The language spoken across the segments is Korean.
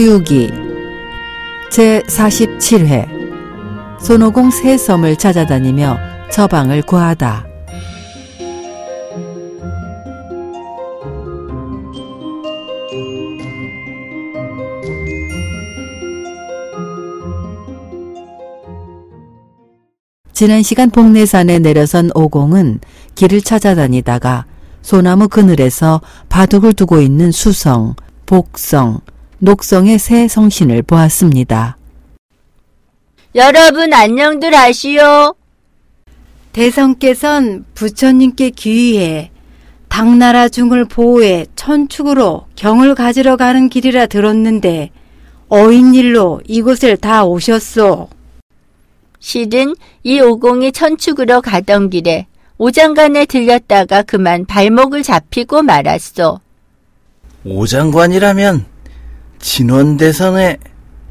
서유기 제47회 손오공 새 섬을 찾아다니며 처방을 구하다. 지난 시간 복내산에 내려선 오공은 길을 찾아다니다가 소나무 그늘에서 바둑을 두고 있는 수성, 복성, 녹성의 새 성신을 보았습니다. 여러분 안녕들 하시오. 대성께선 부처님께 귀의해 당나라 중을 보호해 천축으로 경을 가지러 가는 길이라 들었는데 어인일로 이곳을 다 오셨소. 실은 이 오공이 천축으로 가던 길에 오장간에 들렸다가 그만 발목을 잡히고 말았소. 오장관이라면 진원대선의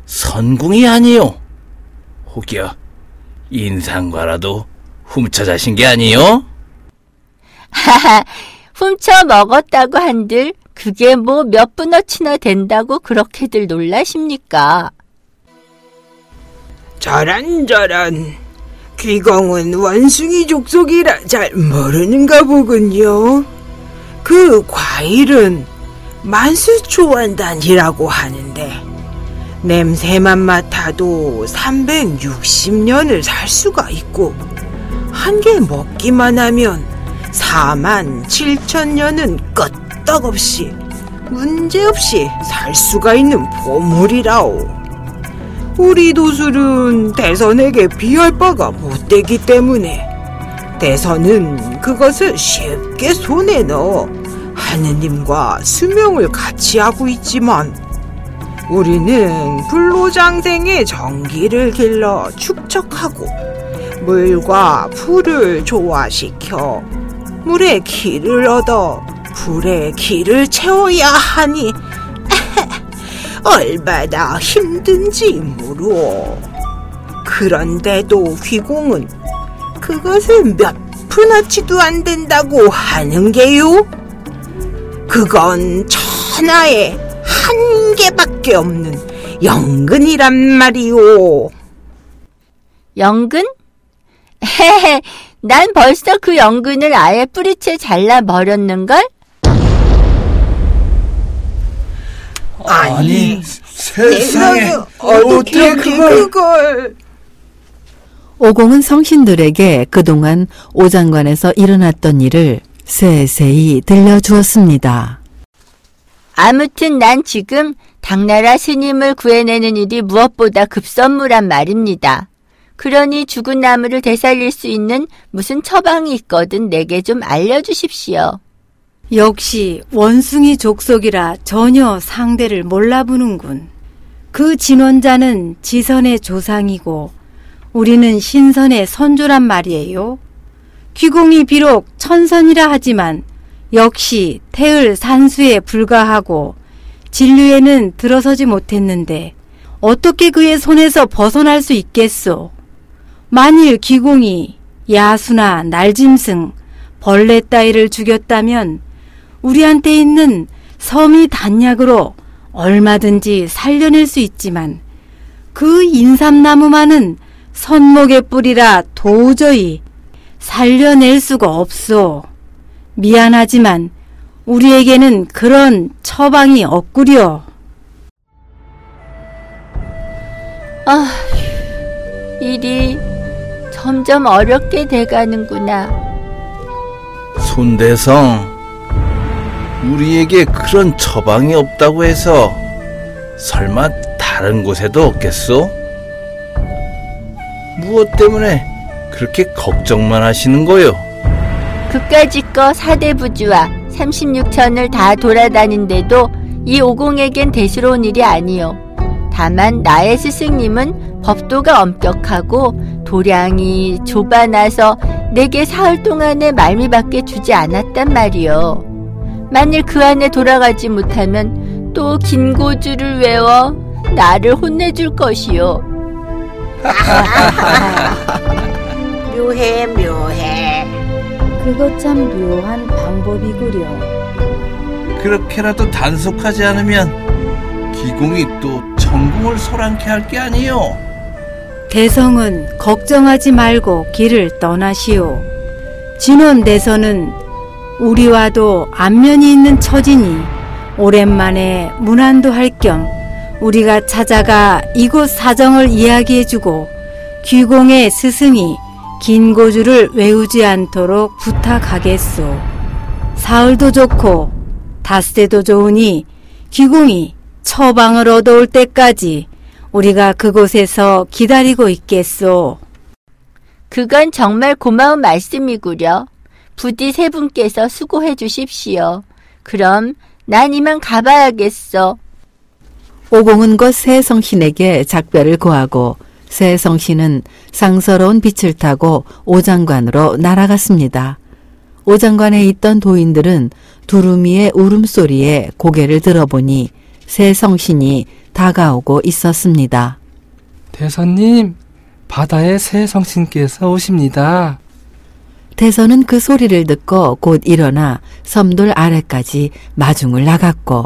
선궁이 아니요. 혹여 인상과라도 훔쳐 자신 게 아니요? 하하, 훔쳐 먹었다고 한들 그게 뭐 몇 분어치나 된다고 그렇게들 놀라십니까? 저런 저런 귀공은 원숭이 족속이라 잘 모르는가 보군요. 그 과일은 만수초원단이라고 하는데 냄새만 맡아도 360년을 살 수가 있고 한 개 먹기만 하면 4만 7천 년은 끄떡없이 문제없이 살 수가 있는 보물이라오. 우리 도술은 대선에게 비할 바가 못되기 때문에 대선은 그것을 쉽게 손에 넣어 하느님과 수명을 같이 하고 있지만 우리는 불로장생의 정기를 길러 축적하고 물과 풀을 조화시켜 물의 기를 얻어 불의 기를 채워야 하니 얼마나 힘든지 모르오. 그런데도 귀공은 그것을 몇 푼어치도 안 된다고 하는 게요? 그건 천하에 한 개밖에 없는 영근이란 말이오. 영근? 헤헤, 난 벌써 그 영근을 아예 뿌리채 잘라 버렸는걸? 아니, 세상에 어떻게 그걸? 오공은 성신들에게 그동안 오장관에서 일어났던 일을 세세히 들려주었습니다. 아무튼 난 지금 당나라 스님을 구해내는 일이 무엇보다 급선무란 말입니다. 그러니 죽은 나무를 되살릴 수 있는 무슨 처방이 있거든 내게 좀 알려주십시오. 역시 원숭이 족속이라 전혀 상대를 몰라보는군. 그 진원자는 지선의 조상이고 우리는 신선의 선조란 말이에요. 귀공이 비록 천선이라 하지만 역시 태을 산수에 불과하고 진류에는 들어서지 못했는데 어떻게 그의 손에서 벗어날 수 있겠소? 만일 귀공이 야수나 날짐승, 벌레 따위를 죽였다면 우리한테 있는 섬이 단약으로 얼마든지 살려낼 수 있지만 그 인삼나무만은 선목의 뿌리라 도저히 살려낼 수가 없소. 미안하지만 우리에게는 그런 처방이 없구려. 아, 일이 점점 어렵게 돼가는구나. 손대성, 우리에게 그런 처방이 없다고 해서 설마 다른 곳에도 없겠소? 무엇 때문에 그렇게 걱정만 하시는 거요? 그까짓 거 사대부주와 36천을 다 돌아다닌데도 이 오공에겐 대수로운 일이 아니요. 다만 나의 스승님은 법도가 엄격하고 도량이 좁아나서 내게 사흘 동안의 말미밖에 주지 않았단 말이요. 만일 그 안에 돌아가지 못하면 또 긴고주를 외워 나를 혼내줄 것이요. 묘해 묘해. 그것 참 묘한 방법이구려. 그렇게라도 단속하지 않으면 귀공이 또 천궁을 소란케 할 게 아니요. 대성은 걱정하지 말고 길을 떠나시오. 진원 대선은 우리와도 안면이 있는 처지니 오랜만에 문안도 할 겸 우리가 찾아가 이곳 사정을 이야기해주고 귀공의 스승이 긴 고주를 외우지 않도록 부탁하겠소. 사흘도 좋고 닷새도 좋으니 귀공이 처방을 얻어올 때까지 우리가 그곳에서 기다리고 있겠소. 그건 정말 고마운 말씀이구려. 부디 세 분께서 수고해 주십시오. 그럼 난 이만 가봐야겠어. 오공은 곧 새성신에게 작별을 고하고 새성신은 상서로운 빛을 타고 오장관으로 날아갔습니다. 오장관에 있던 도인들은 두루미의 울음소리에 고개를 들어보니 새 성신이 다가오고 있었습니다. 대선님, 바다의 새 성신께서 오십니다. 대선은 그 소리를 듣고 곧 일어나 섬돌 아래까지 마중을 나갔고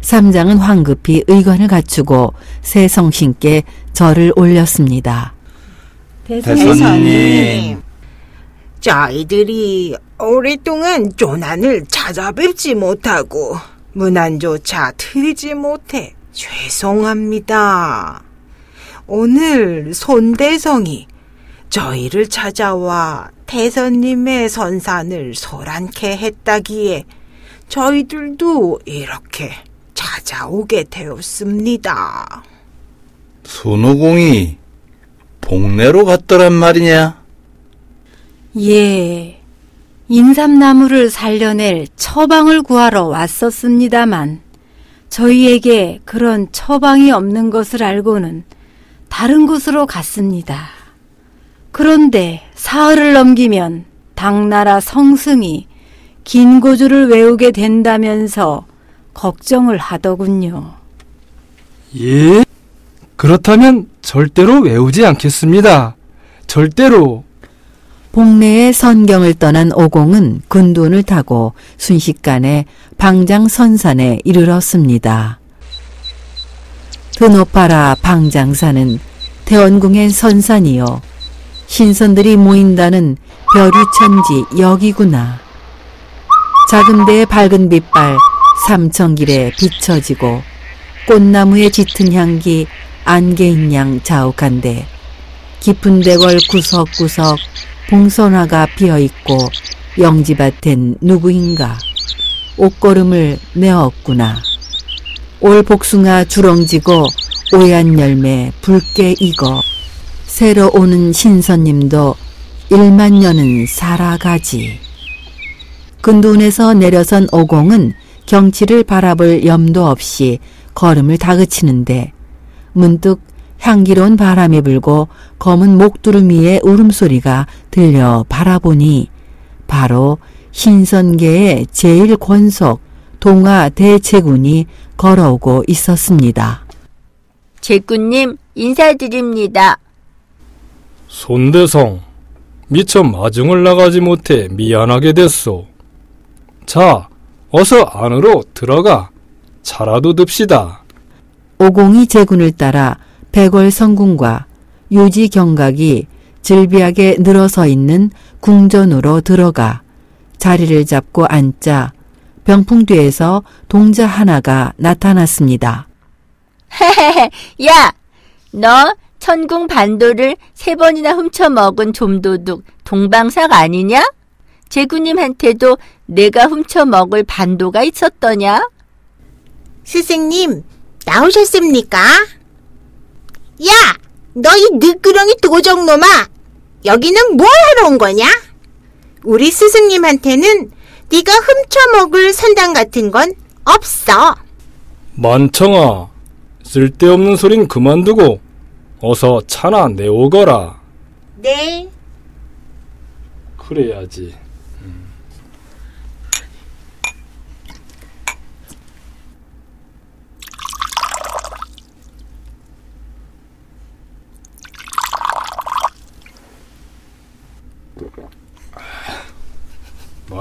삼장은 황급히 의관을 갖추고 새 성신께 절을 올렸습니다. 대선님. 저희들이 오랫동안 조난을 찾아뵙지 못하고 문안조차 틀지 못해 죄송합니다. 오늘 손대성이 저희를 찾아와 대선님의 선산을 소란케 했다기에 저희들도 이렇게 찾아오게 되었습니다. 손오공이 복내로 갔더란 말이냐? 예. 인삼나무를 살려낼 처방을 구하러 왔었습니다만 저희에게 그런 처방이 없는 것을 알고는 다른 곳으로 갔습니다. 그런데 사흘을 넘기면 당나라 성승이 긴 고주를 외우게 된다면서 걱정을 하더군요. 예? 그렇다면 절대로 외우지 않겠습니다. 절대로. 복내의 선경을 떠난 오공은 군둔을 타고 순식간에 방장선산에 이르렀습니다. 드높아라 방장산은 대원궁의 선산이요. 신선들이 모인다는 벼류천지 여기구나. 데의 밝은 빛발 삼천길에 비춰지고 꽃나무의 짙은 향기 안개인 양 자욱한데 깊은 대궐 구석구석 봉선화가 피어있고 영지밭엔 누구인가 옷걸음을 메었구나. 올 복숭아 주렁지고 오얀 열매 붉게 익어 새로 오는 신선님도 일만 년은 살아가지. 근둔에서 내려선 오공은 경치를 바라볼 염도 없이 걸음을 다그치는데 문득 향기로운 바람이 불고 검은 목두루미의 울음소리가 들려 바라보니 바로 신선계의 제일 권속 동화 대체군이 걸어오고 있었습니다. 제꾸님 인사드립니다. 손대성, 미처 마중을 나가지 못해 미안하게 됐소. 자, 어서 안으로 들어가 차라도 듭시다. 오공이 제군을 따라 백월 성군과 유지 경각이 즐비하게 늘어서 있는 궁전으로 들어가 자리를 잡고 앉자 병풍 뒤에서 동자 하나가 나타났습니다. 야, 너 천궁 반도를 세 번이나 훔쳐 먹은 좀도둑 동방삭 아니냐? 제구님한테도 내가 훔쳐 먹을 반도가 있었더냐? 스승님, 나오셨습니까? 야! 너희 늦구렁이 도적놈아! 여기는 뭘 하러 온 거냐? 우리 스승님한테는 네가 훔쳐먹을 선당 같은 건 없어. 만청아, 쓸데없는 소린 그만두고 어서 차나 내오거라. 네. 그래야지.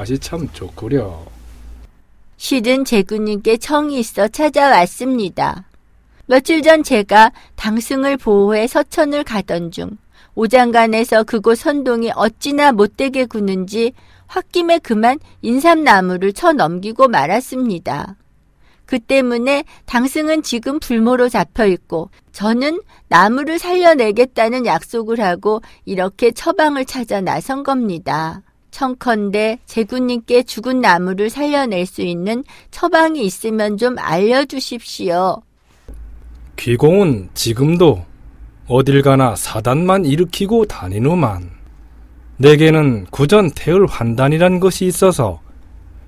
맛이 참 좋구려. 실은 제구님께 청이 있어 찾아왔습니다. 며칠 전 제가 당승을 보호해 서천을 가던 중 오장간에서 그곳 선동이 어찌나 못되게 구는지 홧김에 그만 인삼나무를 쳐 넘기고 말았습니다. 그 때문에 당승은 지금 불모로 잡혀 있고 저는 나무를 살려내겠다는 약속을 하고 이렇게 처방을 찾아 나선 겁니다. 청컨대 제군님께 죽은 나무를 살려낼 수 있는 처방이 있으면 좀 알려주십시오. 귀공은 지금도 어딜 가나 사단만 일으키고 다니노만. 내게는 구전 태을 환단이란 것이 있어서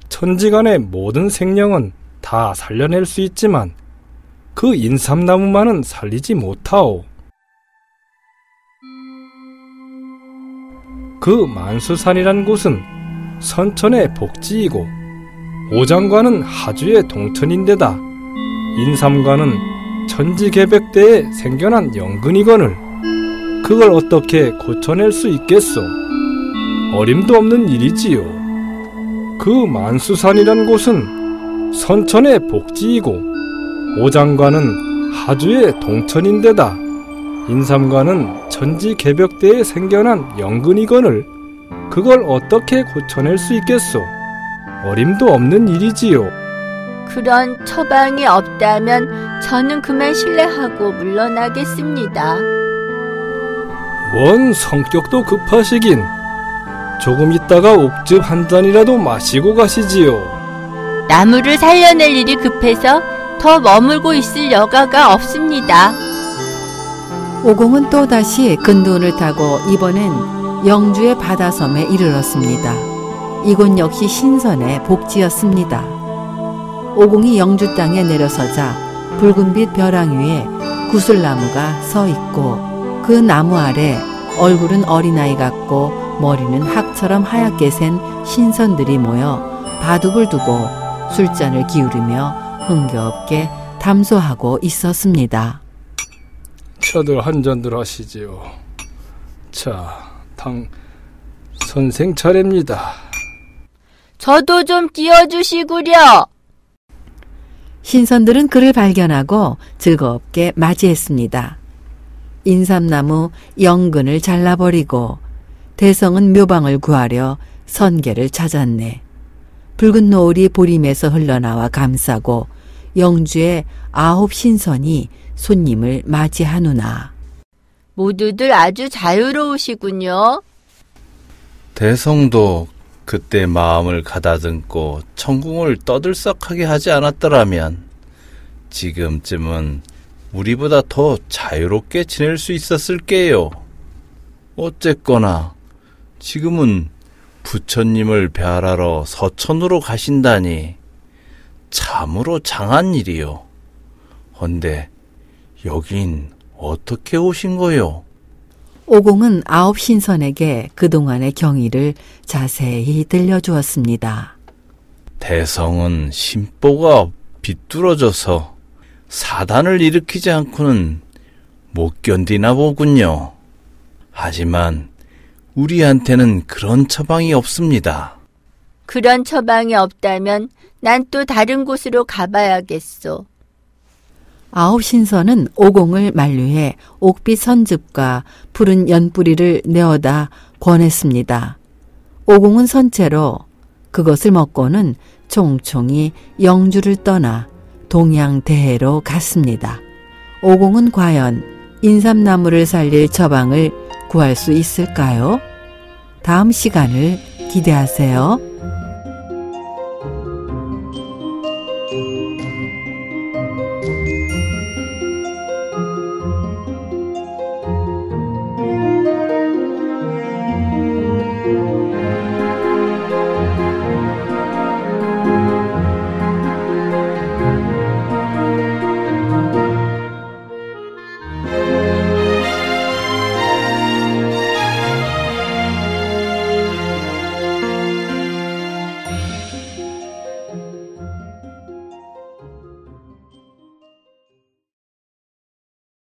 천지간의 모든 생명은 다 살려낼 수 있지만 그 인삼나무만은 살리지 못하오. 그 만수산이란 곳은 선천의 복지이고 오장관은 하주의 동천인데다 인삼관은 천지개백대에 생겨난 영근이거늘 그걸 어떻게 고쳐낼 수 있겠소? 어림도 없는 일이지요. 그 만수산이란 곳은 선천의 복지이고 오장관은 하주의 동천인데다 인삼관은 천지개벽대에 생겨난 영근이건을 그걸 어떻게 고쳐낼 수 있겠소? 어림도 없는 일이지요. 그런 처방이 없다면 저는 그만 신뢰하고 물러나겠습니다. 원 성격도 급하시긴 조금 있다가 옥즙 한 잔이라도 마시고 가시지요. 나무를 살려낼 일이 급해서 더 머물고 있을 여가가 없습니다. 오공은 또다시 근둔을 타고 이번엔 영주의 바다섬에 이르렀습니다. 이곳 역시 신선의 복지였습니다. 오공이 영주 땅에 내려서자 붉은빛 벼랑 위에 구슬나무가 서 있고 그 나무 아래 얼굴은 어린아이 같고 머리는 학처럼 하얗게 센 신선들이 모여 바둑을 두고 술잔을 기울이며 흥겹게 담소하고 있었습니다. 차들 한 잔들 하시지요. 자, 당 선생 차례입니다. 저도 좀 끼워주시구려. 신선들은 그를 발견하고 즐겁게 맞이했습니다. 인삼나무 영근을 잘라버리고 대성은 묘방을 구하려 선계를 찾았네. 붉은 노을이 보림에서 흘러나와 감싸고 영주의 아홉 신선이 손님을 맞이하누나. 모두들 아주 자유로우시군요. 대성도 그때 마음을 가다듬고 천궁을 떠들썩하게 하지 않았더라면 지금쯤은 우리보다 더 자유롭게 지낼 수 있었을게요. 어쨌거나 지금은 부처님을 배하러 서천으로 가신다니 참으로 장한 일이요. 헌데 여긴 어떻게 오신 거요? 오공은 아홉 신선에게 그동안의 경위를 자세히 들려주었습니다. 대성은 심보가 비뚤어져서 사단을 일으키지 않고는 못 견디나 보군요. 하지만 우리한테는 그런 처방이 없습니다. 그런 처방이 없다면 난 또 다른 곳으로 가봐야겠소. 아홉 신선은 오공을 만류해 옥빛 선즙과 푸른 연뿌리를 내어다 권했습니다. 오공은 선체로 그것을 먹고는 총총히 영주를 떠나 동양 대해로 갔습니다. 오공은 과연 인삼나무를 살릴 처방을 구할 수 있을까요? 다음 시간을 기대하세요.